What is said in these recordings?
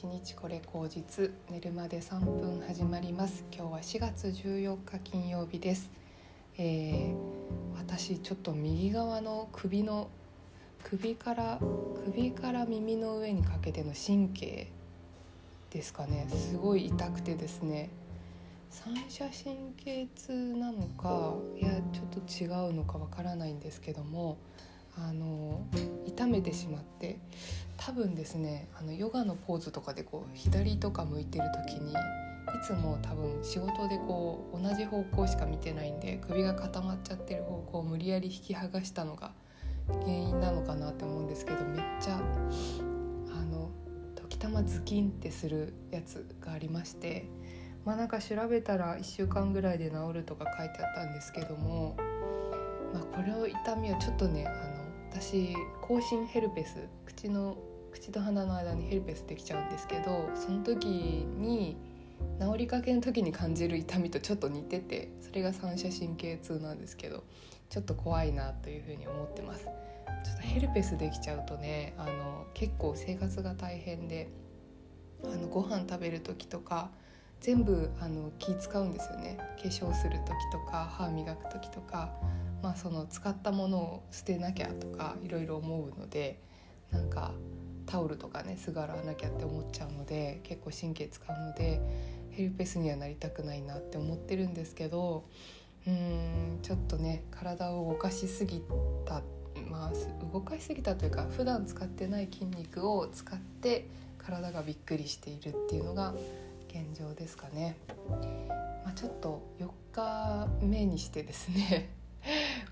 一日これ口実寝るまで3分始まります。今日は4月14日金曜日です、えー、私ちょっと右側の首の首から首から耳の上にかけての神経ですかね。すごい痛くてですね。三者神経痛なのかいやちょっと違うのかわからないんですけどもあの痛めてしまって多分ですねあのヨガのポーズとかでこう左とか向いてる時にいつも多分仕事でこう同じ方向しか見てないんで首が固まっちゃってる方向を無理やり引き剥がしたのが原因なのかなって思うんですけどめっちゃあの時たまズキンってするやつがありましてまあなんか調べたら1週間ぐらいで治るとか書いてあったんですけども、まあ、これを痛みはちょっとねあ私口唇ヘルペス口の口と鼻の間にヘルペスできちゃうんですけどその時に治りかけの時に感じる痛みとちょっと似ててそれが三者神経痛なんですけどちょっと怖いなというふうに思ってます。ちょっとヘルペスできちゃうとねあの結構生活が大変であのご飯食べる時とか全部あの気使うんですよね。化粧する時とか歯磨く時とかまあ、その使ったものを捨てなきゃとかいろいろ思うのでなんかタオルとかねすぐ洗わなきゃって思っちゃうので結構神経使うのでヘルペスにはなりたくないなって思ってるんですけどうーんちょっとね体を動かしすぎたまあ動かしすぎたというか普段使ってない筋肉を使って体がびっくりしているっていうのが現状ですかね。まあ、ちょっと4日目にしてですね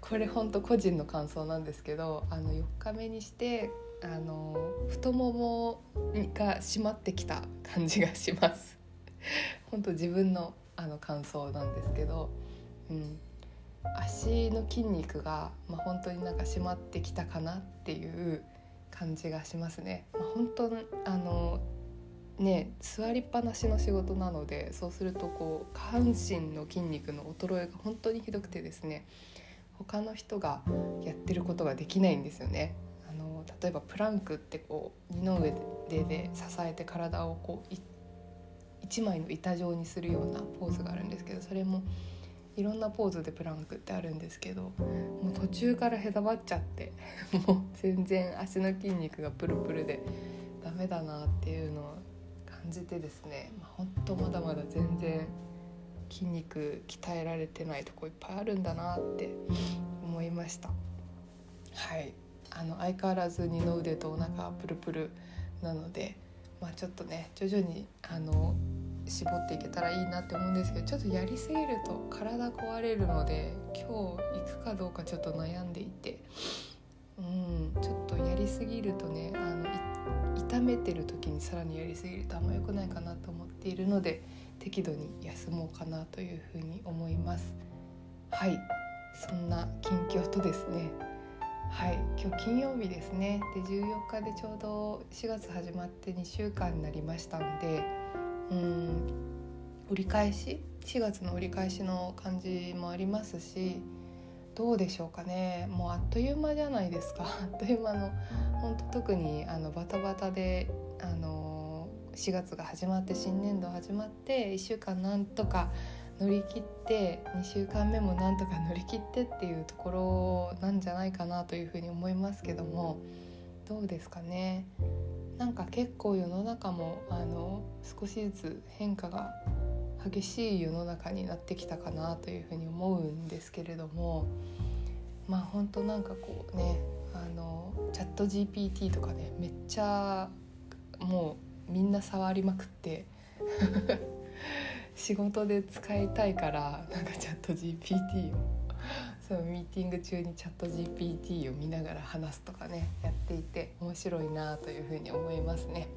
これほんと個人の感想なんですけどあの4日目にしてあの太ももが締まってきた感じがします。本当自分のあの感想なんですけど、うん、足の筋肉が、まあ、本当になんか締まってきたかなっていう感じがしますね。まあ、本当あのね座りっぱなしの仕事なのでそうするとこう下半身の筋肉の衰えが本当にひどくてですね。他の人がやってることができないんですよね。あの例えばプランクってこう二の上でで支えて体をこう一枚の板状にするようなポーズがあるんですけどそれもいろんなポーズでプランクってあるんですけどもう途中からへたばっちゃって もう全然足の筋肉がプルプルでダメだなっていうのを感じてですね、まあ、ほんとまだまだ全然筋肉鍛えられてないとこいっぱいあるんだなって思いました。はい。あの相変わらず二の腕とお腹プルプルなのでまあちょっとね徐々にあの絞っていけたらいいなって思うんですけどちょっとやりすぎると体壊れるので今日行くかどうかちょっと悩んでいてうんちょっとやりすぎるとねあの痛めてる時にさらにやりすぎるとあんま良くないかなと思っているので適度に休もうかなというふうに思います。はい。そんな近況とですね。はい。今日金曜日ですね。で14日でちょうど4月始まって2週間になりましたんでうん折り返し？4月の折り返しの感じもありますしどうでしょうかね。もうあっという間じゃないですか。あっという間の本当特にあのバタバタであの4月が始まって新年度始まって1週間なんとか乗り切って2週間目もなんとか乗り切ってっていうところなんじゃないかなというふうに思いますけどもどうですかね？なんか結構世の中もあの少しずつ変化が激しい世の中になってきたかなというふうに思うんですけれどもまあ本当なんかこうねあのチャット GPT とかねめっちゃもうみんな触りまくって 仕事で使いたいからなんかチャット GPT をそのミーティング中にチャット GPT を見ながら話すとかねやっていて面白いなというふうに思いますね。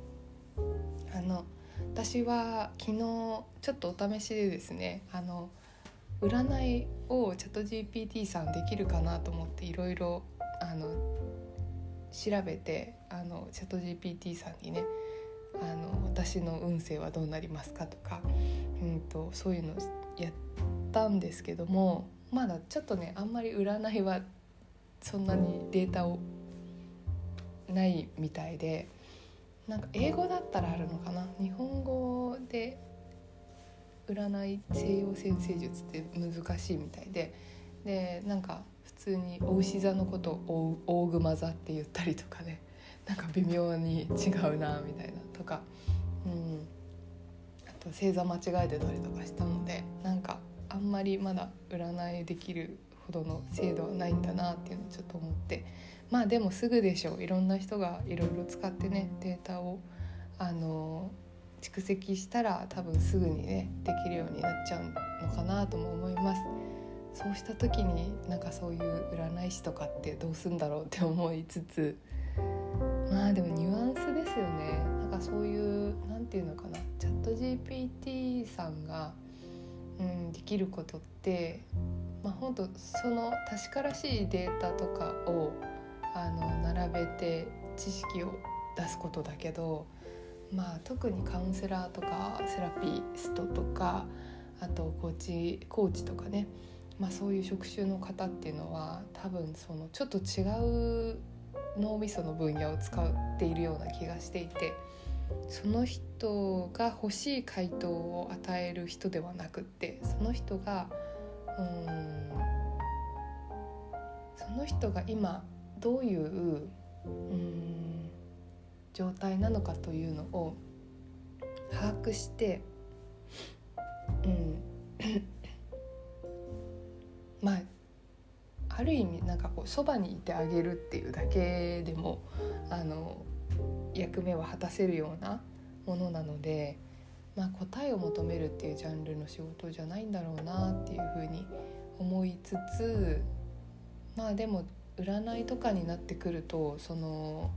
あの私は昨日ちょっとお試しでですねあの占いをチャット GPT さんできるかなと思っていろいろ調べてあのチャット GPT さんにねあの私の運勢はどうなりますかとか、うんと、そういうのやったんですけどもまだちょっとねあんまり占いはそんなにデータをないみたいでなんか英語だったらあるのかな日本語で占い西洋先生術って難しいみたいででなんか普通にお牛座のことを大熊座って言ったりとかねなんか微妙に違うなみたいなとか、うん、あと星座間違えてたりとかしたのでなんかあんまりまだ占いできるほどの精度はないんだなっていうのをちょっと思って。まあでもすぐでしょう。いろんな人がいろいろ使ってねデータをあの蓄積したら多分すぐにねできるようになっちゃうのかなとも思います。そうした時になんかそういう占い師とかってどうすんだろうって思いつつですよね。なんかそういう何て言うのかな。チャット GPT さんが、うん、できることってまあ本当その確からしいデータとかをあの並べて知識を出すことだけどまあ、特にカウンセラーとかセラピストとかあとコーチコーチとかね、まあ、そういう職種の方っていうのは多分そのちょっと違う脳みその分野を使っているような気がしていてその人が欲しい回答を与える人ではなくってその人がうんその人が今どういううん状態なのかというのを把握してうん まあある意味なんかこうそばにいてあげるっていうだけでもあの役目を果たせるようなものなので、まあ、答えを求めるっていうジャンルの仕事じゃないんだろうなっていうふうに思いつつまあでも占いとかになってくるとその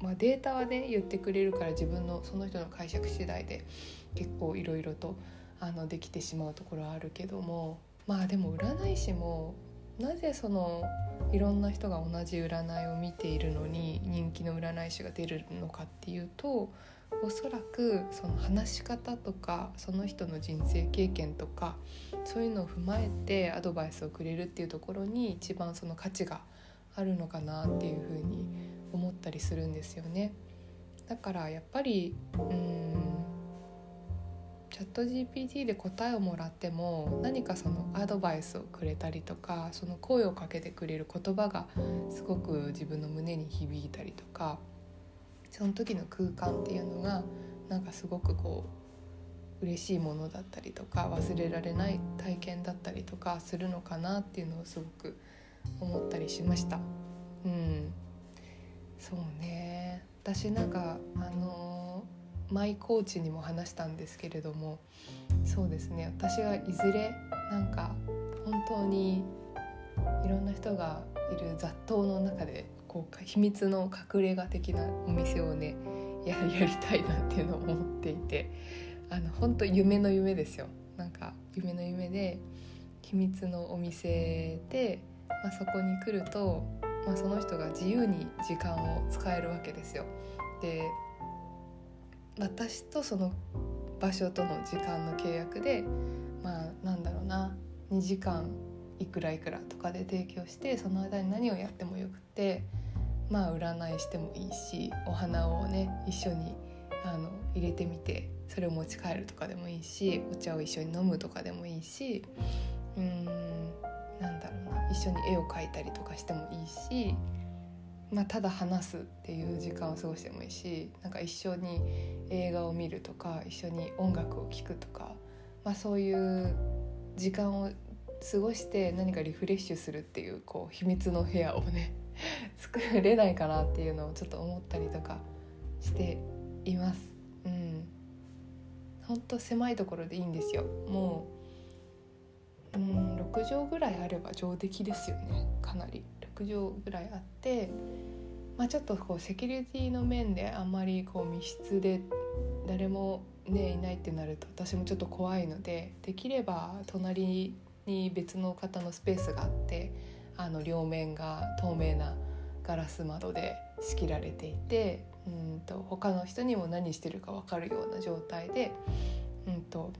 まあ、データはね言ってくれるから自分のその人の解釈次第で結構いろいろとあのできてしまうところはあるけどもまあでも占い師もなぜそのいろんな人が同じ占いを見ているのに人気の占い師が出るのかっていうとおそらくその話し方とかその人の人生経験とかそういうのを踏まえてアドバイスをくれるっていうところに一番その価値があるのかなっていうふうに思ったりするんですよね。だからやっぱりうんチャット GPT で答えをもらっても何かそのアドバイスをくれたりとかその声をかけてくれる言葉がすごく自分の胸に響いたりとかその時の空間っていうのがなんかすごくこう嬉しいものだったりとか忘れられない体験だったりとかするのかなっていうのをすごく思ったりしました。うんそうね私なんかあのマイコーチにも話したんですけれどもそうですね私がいずれなんか本当にいろんな人がいる雑踏の中でこう秘密の隠れ家的なお店をねや やりたいなっていうのを思っていてあの本当夢の夢ですよなんか夢の夢で秘密のお店で、まあ、そこに来るとまあ、その人が自由に時間を使えるわけですよ。で私とその場所との時間の契約でまあなんだろうな2時間いくらいくらとかで提供してその間に何をやってもよくてまあ占いしてもいいしお花をね一緒にあの入れてみてそれを持ち帰るとかでもいいしお茶を一緒に飲むとかでもいいしうーんなんだろうな一緒に絵を描いたりとかしてもいいし、まあ、ただ話すっていう時間を過ごしてもいいしなんか一緒に映画を見るとか一緒に音楽を聴くとか、まあ、そういう時間を過ごして何かリフレッシュするっていうこう秘密の部屋をね 作れないかなっていうのをちょっと思ったりとかしています。うん、ほんと狭いところでいいんですよ。もううん6畳ぐらいあれば上出来ですよね。かなり。6畳ぐらいあって、まあ、ちょっとこうセキュリティの面であんまりこう密室で誰もねいないってなると私もちょっと怖いのでできれば隣に別の方のスペースがあってあの両面が透明なガラス窓で仕切られていてうんと他の人にも何してるか分かるような状態で、うんと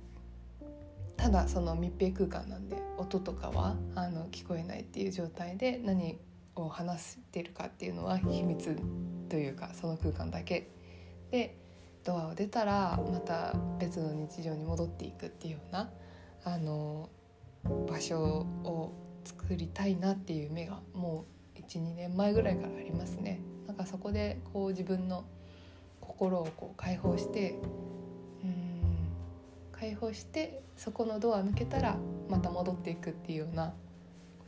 ただその密閉空間なんで音とかはあの聞こえないっていう状態で何を話してるかっていうのは秘密というかその空間だけでドアを出たらまた別の日常に戻っていくっていうようなあの場所を作りたいなっていう目がもう12年前ぐらいからありますね。なんかそこでこう自分の心をこう解放してうん解放してそこのドア抜けたらまた戻っていくっていうような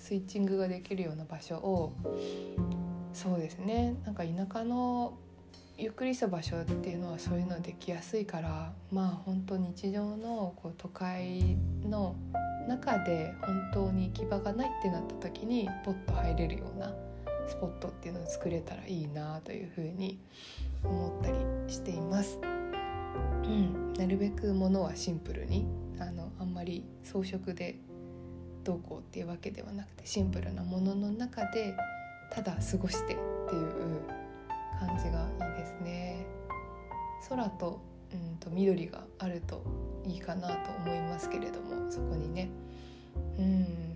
スイッチングができるような場所をそうですねなんか田舎のゆっくりした場所っていうのはそういうのできやすいからまあ本当日常のこう都会の中で本当に行き場がないってなった時にポッと入れるようなスポットっていうのを作れたらいいなというふうに思ったりしています。うん、なるべくものはシンプルにあのあんまり装飾でどうこうっていうわけではなくてシンプルなものの中でただ過ごしてっていう感じがいいですね。空と,、うん、と緑があるといいかなと思いますけれどもそこにね。うん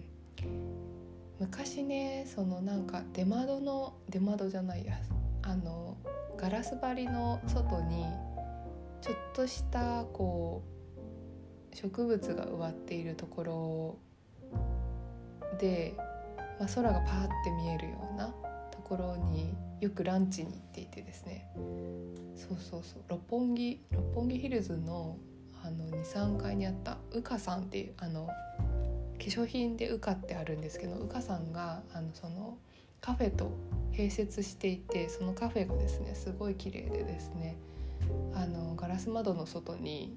昔ねそのなんか出窓の出窓じゃないやあのガラス張りの外にちょっとしたこう植物が植わっているところで、まあ、空がパーって見えるようなところによくランチに行っていてですね。そうそうそう。六本木六本木ヒルズのあの23階にあったうかさんっていうあの化粧品でうかってあるんですけどうかさんがあのそのカフェと併設していてそのカフェがですねすごい綺麗でですねあのガラス窓の外に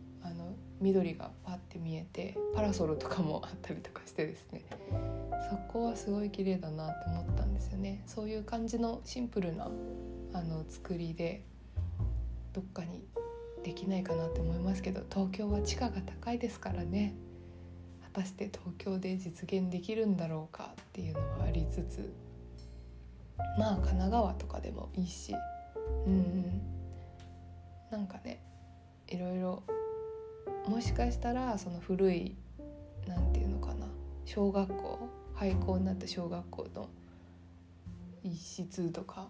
緑がパッて見えてパラソルとかもあったりとかしてですね。そこはすごい綺麗だなって思ったんですよね。そういう感じのシンプルなあの作りでどっかにできないかなって思いますけど東京は地価が高いですからね。果たして東京で実現できるんだろうかっていうのはありつつまあ神奈川とかでもいいし。うんなんかねいろいろもしかしたらその古いなんていうのかな小学校廃校になった小学校の一室とか。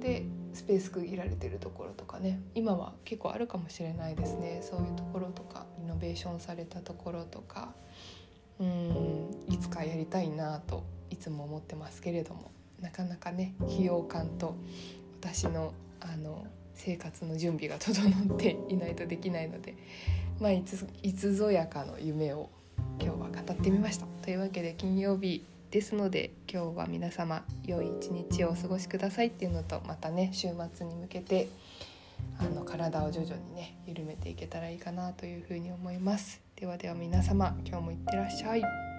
でスペース区切られてるところとかね。今は結構あるかもしれないですね。そういうところとかリノベーションされたところとか。うんいつかやりたいなといつも思ってますけれども。なかなかね費用感と私のあの生活の準備が整っていないとできないので、まあ、いついつぞやかの夢を今日は語ってみました。というわけで金曜日ですので今日は皆様良い一日をお過ごしくださいっていうのとまたね週末に向けてあの体を徐々にね緩めていけたらいいかなというふうに思います。ではでは皆様今日もいってらっしゃい。